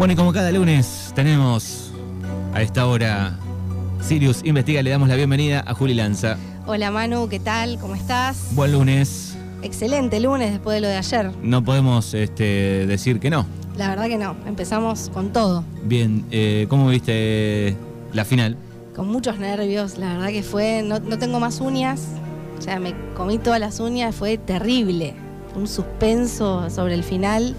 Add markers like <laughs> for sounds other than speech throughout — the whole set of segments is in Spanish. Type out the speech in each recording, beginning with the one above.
Bueno, y como cada lunes tenemos a esta hora Sirius Investiga, le damos la bienvenida a Juli Lanza. Hola Manu, ¿qué tal? ¿Cómo estás? Buen lunes. Excelente lunes después de lo de ayer. No podemos este, decir que no. La verdad que no, empezamos con todo. Bien, eh, ¿cómo viste la final? Con muchos nervios, la verdad que fue, no, no tengo más uñas, o sea, me comí todas las uñas, fue terrible. Un suspenso sobre el final,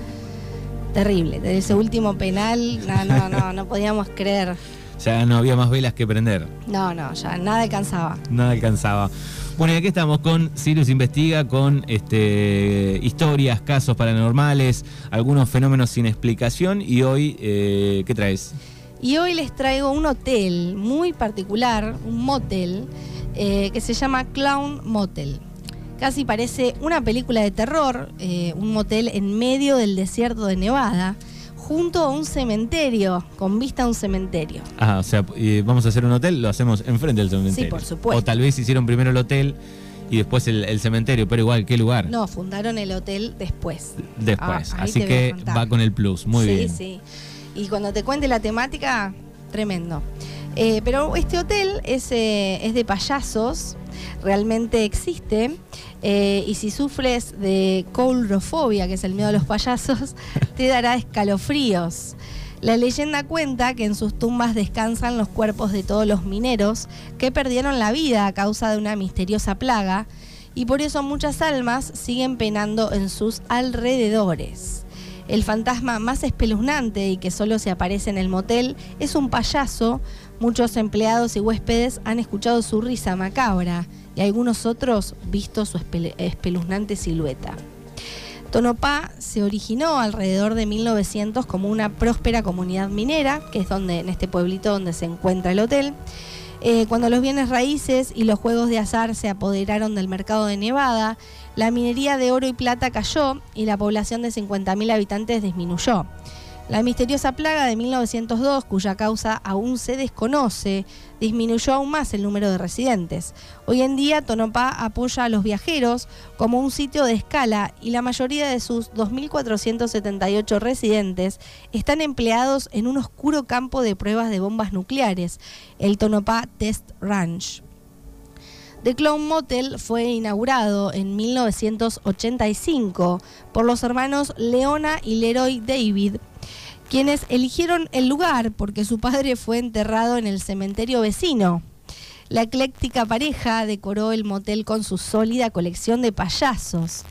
terrible. Desde ese último penal, no, no, no, <laughs> no podíamos creer. Ya no había más velas que prender. No, no, ya nada alcanzaba. Nada alcanzaba. Bueno, y aquí estamos con Sirius Investiga, con este, historias, casos paranormales, algunos fenómenos sin explicación. Y hoy, eh, ¿qué traes? Y hoy les traigo un hotel muy particular, un motel, eh, que se llama Clown Motel. Casi parece una película de terror, eh, un motel en medio del desierto de Nevada, junto a un cementerio, con vista a un cementerio. Ah, o sea, y vamos a hacer un hotel, lo hacemos enfrente del cementerio. Sí, por supuesto. O tal vez hicieron primero el hotel y después el, el cementerio, pero igual, ¿qué lugar? No, fundaron el hotel después. Después. Ah, Así que va con el plus. Muy sí, bien. Sí, Y cuando te cuente la temática, tremendo. Eh, pero este hotel es, eh, es de payasos, realmente existe. eh, y si sufres de coulrofobia, que es el miedo a los payasos, <laughs> te dará escalofríos. La leyenda cuenta que en sus tumbas descansan los cuerpos de todos los mineros que perdieron la vida a causa de una misteriosa plaga y por eso muchas almas siguen penando en sus alrededores. El fantasma más espeluznante y que solo se aparece en el motel es un payaso. Muchos empleados y huéspedes han escuchado su risa macabra y algunos otros visto su espeluznante silueta. Tonopá se originó alrededor de 1900 como una próspera comunidad minera, que es donde en este pueblito donde se encuentra el hotel. Eh, cuando los bienes raíces y los juegos de azar se apoderaron del mercado de Nevada, la minería de oro y plata cayó y la población de 50.000 habitantes disminuyó. La misteriosa plaga de 1902, cuya causa aún se desconoce, disminuyó aún más el número de residentes. Hoy en día, Tonopá apoya a los viajeros como un sitio de escala y la mayoría de sus 2.478 residentes están empleados en un oscuro campo de pruebas de bombas nucleares, el Tonopá Test Ranch. The Clown Motel fue inaugurado en 1985 por los hermanos Leona y Leroy David, quienes eligieron el lugar porque su padre fue enterrado en el cementerio vecino. La ecléctica pareja decoró el motel con su sólida colección de payasos.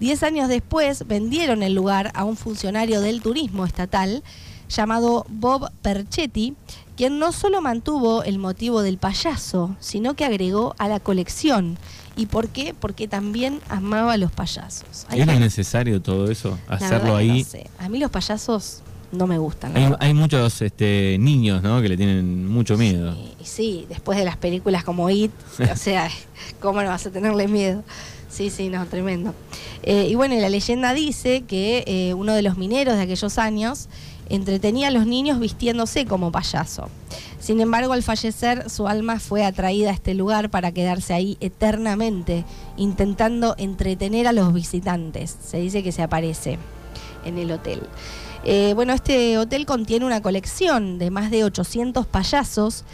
Diez años después vendieron el lugar a un funcionario del turismo estatal llamado Bob Perchetti, quien no solo mantuvo el motivo del payaso, sino que agregó a la colección. ¿Y por qué? Porque también amaba a los payasos. ¿Era necesario todo eso? Hacerlo ahí. no sé. A mí los payasos no me gustan. Hay, muchos este, niños, ¿no? Que le tienen mucho miedo. Sí, después de las películas como It, <laughs> o sea, ¿cómo no vas a tenerle miedo? Sí, sí, no, tremendo. Eh, y bueno, la leyenda dice que eh, uno de los mineros de aquellos años entretenía a los niños vistiéndose como payaso. Sin embargo, al fallecer, su alma fue atraída a este lugar para quedarse ahí eternamente, intentando entretener a los visitantes. Se dice que se aparece en el hotel. Eh, bueno, este hotel contiene una colección de más de 800 payasos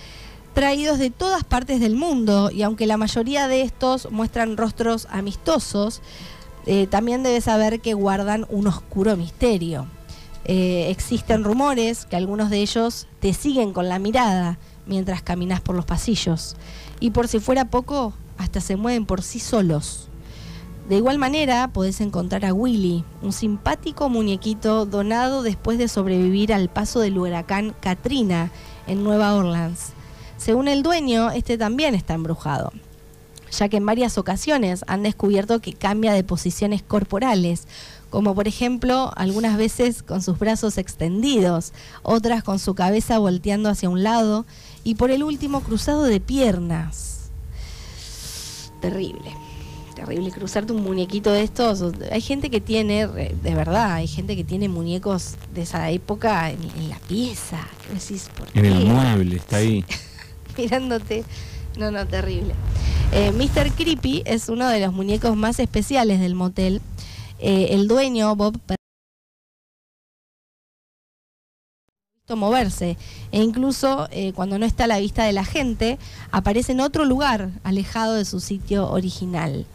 traídos de todas partes del mundo y aunque la mayoría de estos muestran rostros amistosos, eh, también debes saber que guardan un oscuro misterio. Eh, existen rumores que algunos de ellos te siguen con la mirada mientras caminas por los pasillos y por si fuera poco, hasta se mueven por sí solos. De igual manera, podés encontrar a Willy, un simpático muñequito donado después de sobrevivir al paso del huracán Katrina en Nueva Orleans. Según el dueño, este también está embrujado, ya que en varias ocasiones han descubierto que cambia de posiciones corporales, como por ejemplo algunas veces con sus brazos extendidos, otras con su cabeza volteando hacia un lado y por el último cruzado de piernas. Terrible terrible cruzarte un muñequito de estos. Hay gente que tiene, de verdad, hay gente que tiene muñecos de esa época en, en la pieza. ¿Qué decís? ¿Por En el mueble, está ahí. <laughs> Mirándote. No, no, terrible. Eh, Mr. Creepy es uno de los muñecos más especiales del motel. Eh, el dueño, Bob moverse e incluso eh, cuando no está a la vista de la gente, aparece en otro lugar, alejado de su sitio original.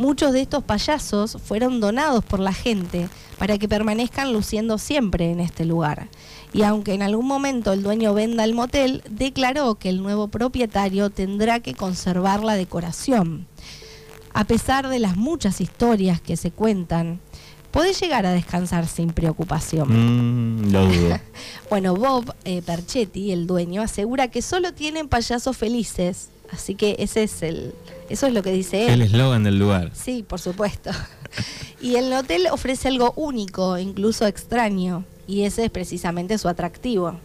Muchos de estos payasos fueron donados por la gente para que permanezcan luciendo siempre en este lugar. Y aunque en algún momento el dueño venda el motel, declaró que el nuevo propietario tendrá que conservar la decoración. A pesar de las muchas historias que se cuentan, puede llegar a descansar sin preocupación. Mm, dudo. <laughs> Bueno, Bob eh, Perchetti, el dueño, asegura que solo tienen payasos felices. Así que ese es el, eso es lo que dice él. El eslogan del lugar. Sí, por supuesto. <laughs> y el hotel ofrece algo único, incluso extraño, y ese es precisamente su atractivo.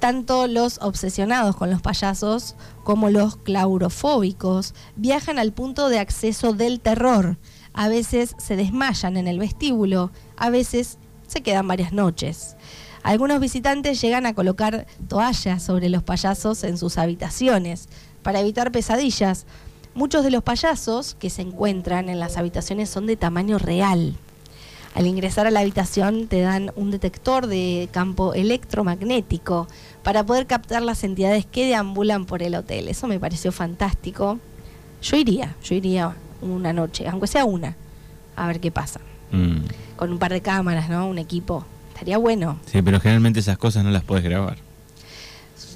Tanto los obsesionados con los payasos como los claurofóbicos viajan al punto de acceso del terror. A veces se desmayan en el vestíbulo, a veces se quedan varias noches. Algunos visitantes llegan a colocar toallas sobre los payasos en sus habitaciones para evitar pesadillas. Muchos de los payasos que se encuentran en las habitaciones son de tamaño real. Al ingresar a la habitación te dan un detector de campo electromagnético para poder captar las entidades que deambulan por el hotel. Eso me pareció fantástico. Yo iría, yo iría una noche, aunque sea una, a ver qué pasa. Mm. Con un par de cámaras, ¿no? Un equipo. Estaría bueno. Sí, pero generalmente esas cosas no las puedes grabar.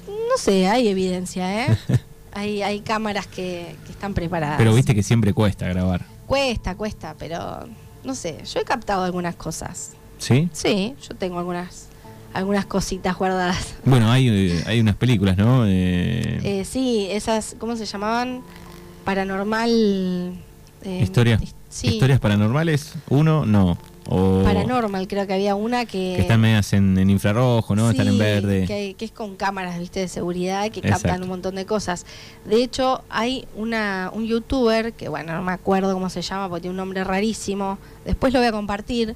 No sé, hay evidencia, ¿eh? <laughs> hay, hay cámaras que, que están preparadas. Pero viste que siempre cuesta grabar. Cuesta, cuesta, pero no sé, yo he captado algunas cosas. ¿Sí? Sí, yo tengo algunas algunas cositas guardadas. Bueno, hay, eh, hay unas películas, ¿no? Eh, Eh, sí, esas, ¿cómo se llamaban? Paranormal. eh, historias, sí, historias paranormales, uno, no. O Paranormal, creo que había una que. que están medias en, en infrarrojo, ¿no? están en verde. Que, que es con cámaras, viste, de seguridad que Exacto. captan un montón de cosas. De hecho, hay una un youtuber que, bueno, no me acuerdo cómo se llama porque tiene un nombre rarísimo. Después lo voy a compartir.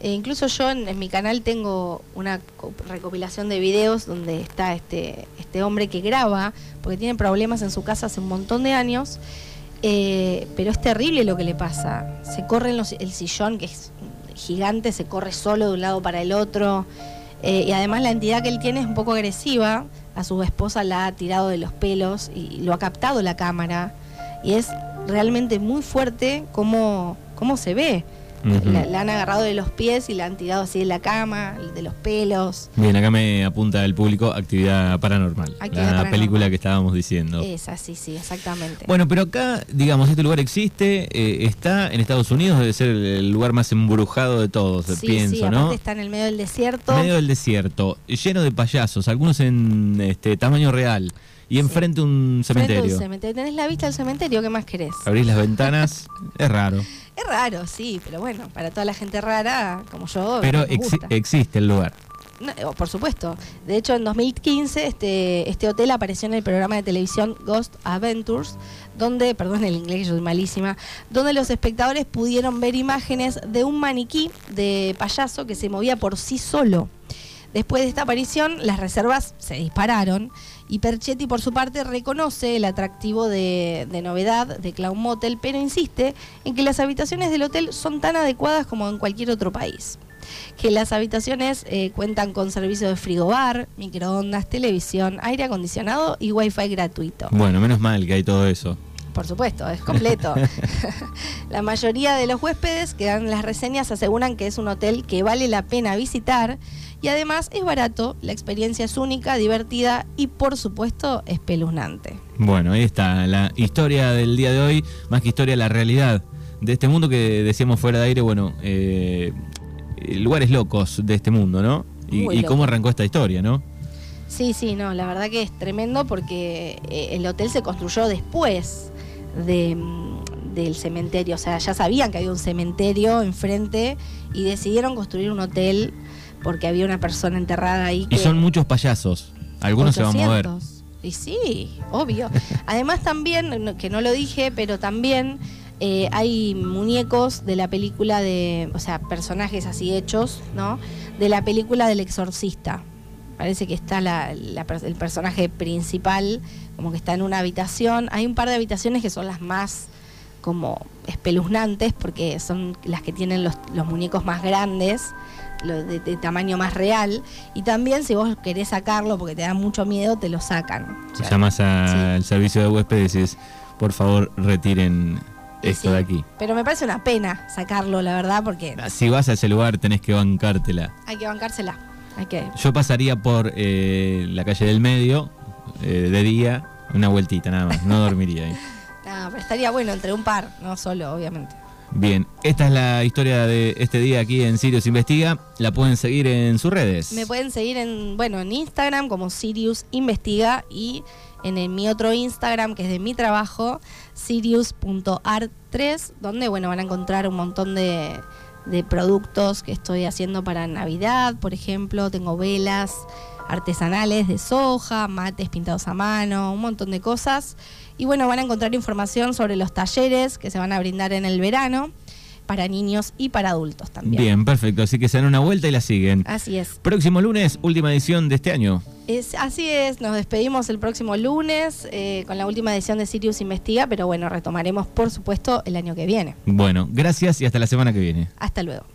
E incluso yo en, en mi canal tengo una co- recopilación de videos donde está este, este hombre que graba, porque tiene problemas en su casa hace un montón de años. Eh, pero es terrible lo que le pasa. Se corre en los- el sillón, que es gigante, se corre solo de un lado para el otro. Eh, y además la entidad que él tiene es un poco agresiva. A su esposa la ha tirado de los pelos y lo ha captado la cámara. Y es realmente muy fuerte cómo, cómo se ve. La, la han agarrado de los pies y la han tirado así de la cama, de los pelos. Bien, acá me apunta el público actividad paranormal. Actividad la paranormal. película que estábamos diciendo. Es así, sí, exactamente. Bueno, pero acá, digamos, este lugar existe, eh, está en Estados Unidos, debe ser el, lugar más embrujado de todos, sí, pienso, sí, ¿no? está en el medio del desierto. medio del desierto, lleno de payasos, algunos en este tamaño real, y enfrente un Frente cementerio. Tenés la vista del cementerio, ¿qué más querés? Abrís las ventanas, <laughs> es raro, Es raro, sí, pero bueno, para toda la gente rara, como yo, pero gusta. existe el lugar. No, eh, por supuesto. De hecho, en 2015 este, este hotel apareció en el programa de televisión Ghost Adventures, donde, perdón el inglés, yo soy malísima, donde los espectadores pudieron ver imágenes de un maniquí de payaso que se movía por sí solo. Después de esta aparición, las reservas se dispararon y Perchetti, por su parte, reconoce el atractivo de, de novedad de Clown Motel, pero insiste en que las habitaciones del hotel son tan adecuadas como en cualquier otro país que las habitaciones eh, cuentan con servicio de frigobar, microondas, televisión, aire acondicionado y wifi gratuito. Bueno, menos mal que hay todo eso. Por supuesto, es completo. <laughs> la mayoría de los huéspedes que dan las reseñas aseguran que es un hotel que vale la pena visitar y además es barato, la experiencia es única, divertida y por supuesto espeluznante. Bueno, ahí está la historia del día de hoy, más que historia, la realidad de este mundo que decíamos fuera de aire, bueno, eh, lugares locos de este mundo, ¿no? Y, cómo arrancó esta historia, ¿no? Sí, sí, no, la verdad que es tremendo porque eh, el hotel se construyó después de, mm, del cementerio, o sea, ya sabían que había un cementerio enfrente y decidieron construir un hotel porque había una persona enterrada ahí. Y son muchos payasos, algunos se van a mover. 800. Y sí, obvio. Además también, que no lo dije, pero también eh, hay muñecos de la película de, o sea, personajes así hechos, ¿no? De la película del exorcista. Parece que está la- la per- el personaje principal, como que está en una habitación. Hay un par de habitaciones que son las más como espeluznantes porque son las que tienen los, los muñecos más grandes, lo de, de tamaño más real. Y también si vos querés sacarlo porque te da mucho miedo, te lo sacan. Sea, Llamas al servicio de huéspedes y dices, por favor, retiren esto sí, de aquí. Pero me parece una pena sacarlo, la verdad, porque Si vas a ese lugar tenés que bancártela. hay que bancársela. Hay que... Yo pasaría por eh, la calle del medio eh, de día, una vueltita nada más, no dormiría ahí. <laughs> No, pero estaría bueno entre un par, no solo, obviamente. Bien, esta es la historia de este día aquí en Sirius Investiga. La pueden seguir en sus redes. Me pueden seguir en, bueno, en Instagram como Sirius Investiga y en el- mi otro Instagram que es de mi trabajo, sirius.art3, donde bueno, van a encontrar un montón de, de productos que estoy haciendo para Navidad, por ejemplo, tengo velas artesanales de soja, mates pintados a mano, un montón de cosas. Y bueno, van a encontrar información sobre los talleres que se van a brindar en el verano para niños y para adultos también. Bien, perfecto. Así que se dan una vuelta y la siguen. Así es. Próximo lunes, última edición de este año. Es, así es, nos despedimos el próximo lunes eh, con la última edición de Sirius Investiga, pero bueno, retomaremos por supuesto el año que viene. Bueno, gracias y hasta la semana que viene. Hasta luego.